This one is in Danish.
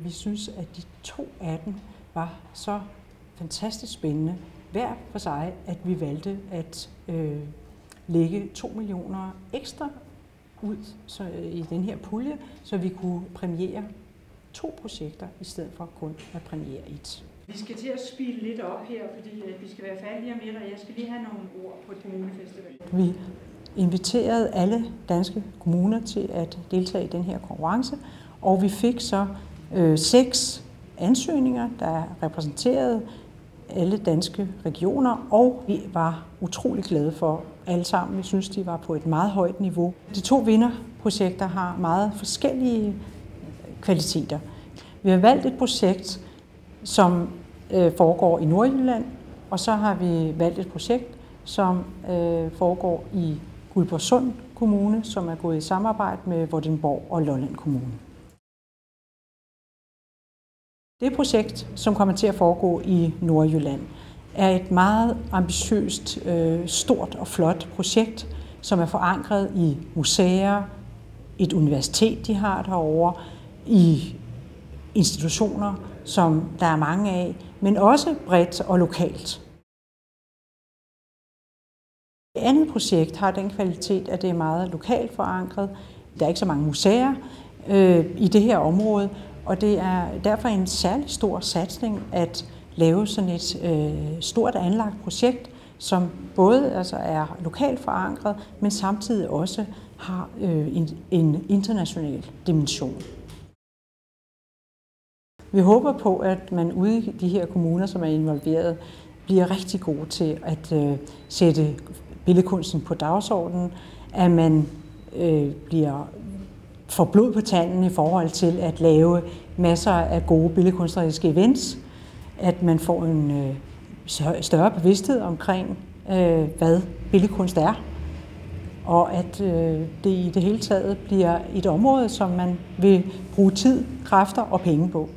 Vi synes, at de to af dem var så fantastisk spændende, hver for sig, at vi valgte at øh, lægge 2 millioner ekstra ud så, øh, i den her pulje, så vi kunne premiere to projekter, i stedet for kun at premiere et. Vi skal til at spille lidt op her, fordi vi skal være færdige med det, og jeg skal lige have nogle ord på kommunefestival. Vi inviterede alle danske kommuner til at deltage i den her konkurrence, og vi fik så øh, seks ansøgninger, der repræsenterede alle danske regioner, og vi var utrolig glade for alle sammen. Vi synes, de var på et meget højt niveau. De to vinderprojekter har meget forskellige kvaliteter. Vi har valgt et projekt, som øh, foregår i Nordjylland, og så har vi valgt et projekt, som øh, foregår i Guldborgsund Kommune, som er gået i samarbejde med Vordingborg og Lolland Kommune. Det projekt, som kommer til at foregå i Nordjylland, er et meget ambitiøst, øh, stort og flot projekt, som er forankret i museer, et universitet, de har derovre, i institutioner, som der er mange af, men også bredt og lokalt. Det andet projekt har den kvalitet, at det er meget lokalt forankret. Der er ikke så mange museer øh, i det her område, og det er derfor en særlig stor satsning at lave sådan et øh, stort anlagt projekt, som både altså er lokalt forankret, men samtidig også har øh, en, en international dimension. Vi håber på, at man ude i de her kommuner, som er involveret, bliver rigtig gode til at øh, sætte billedkunsten på dagsordenen, at man øh, bliver får blod på tanden i forhold til at lave masser af gode billedkunstneriske events, at man får en øh, større bevidsthed omkring, øh, hvad billedkunst er, og at øh, det i det hele taget bliver et område, som man vil bruge tid, kræfter og penge på.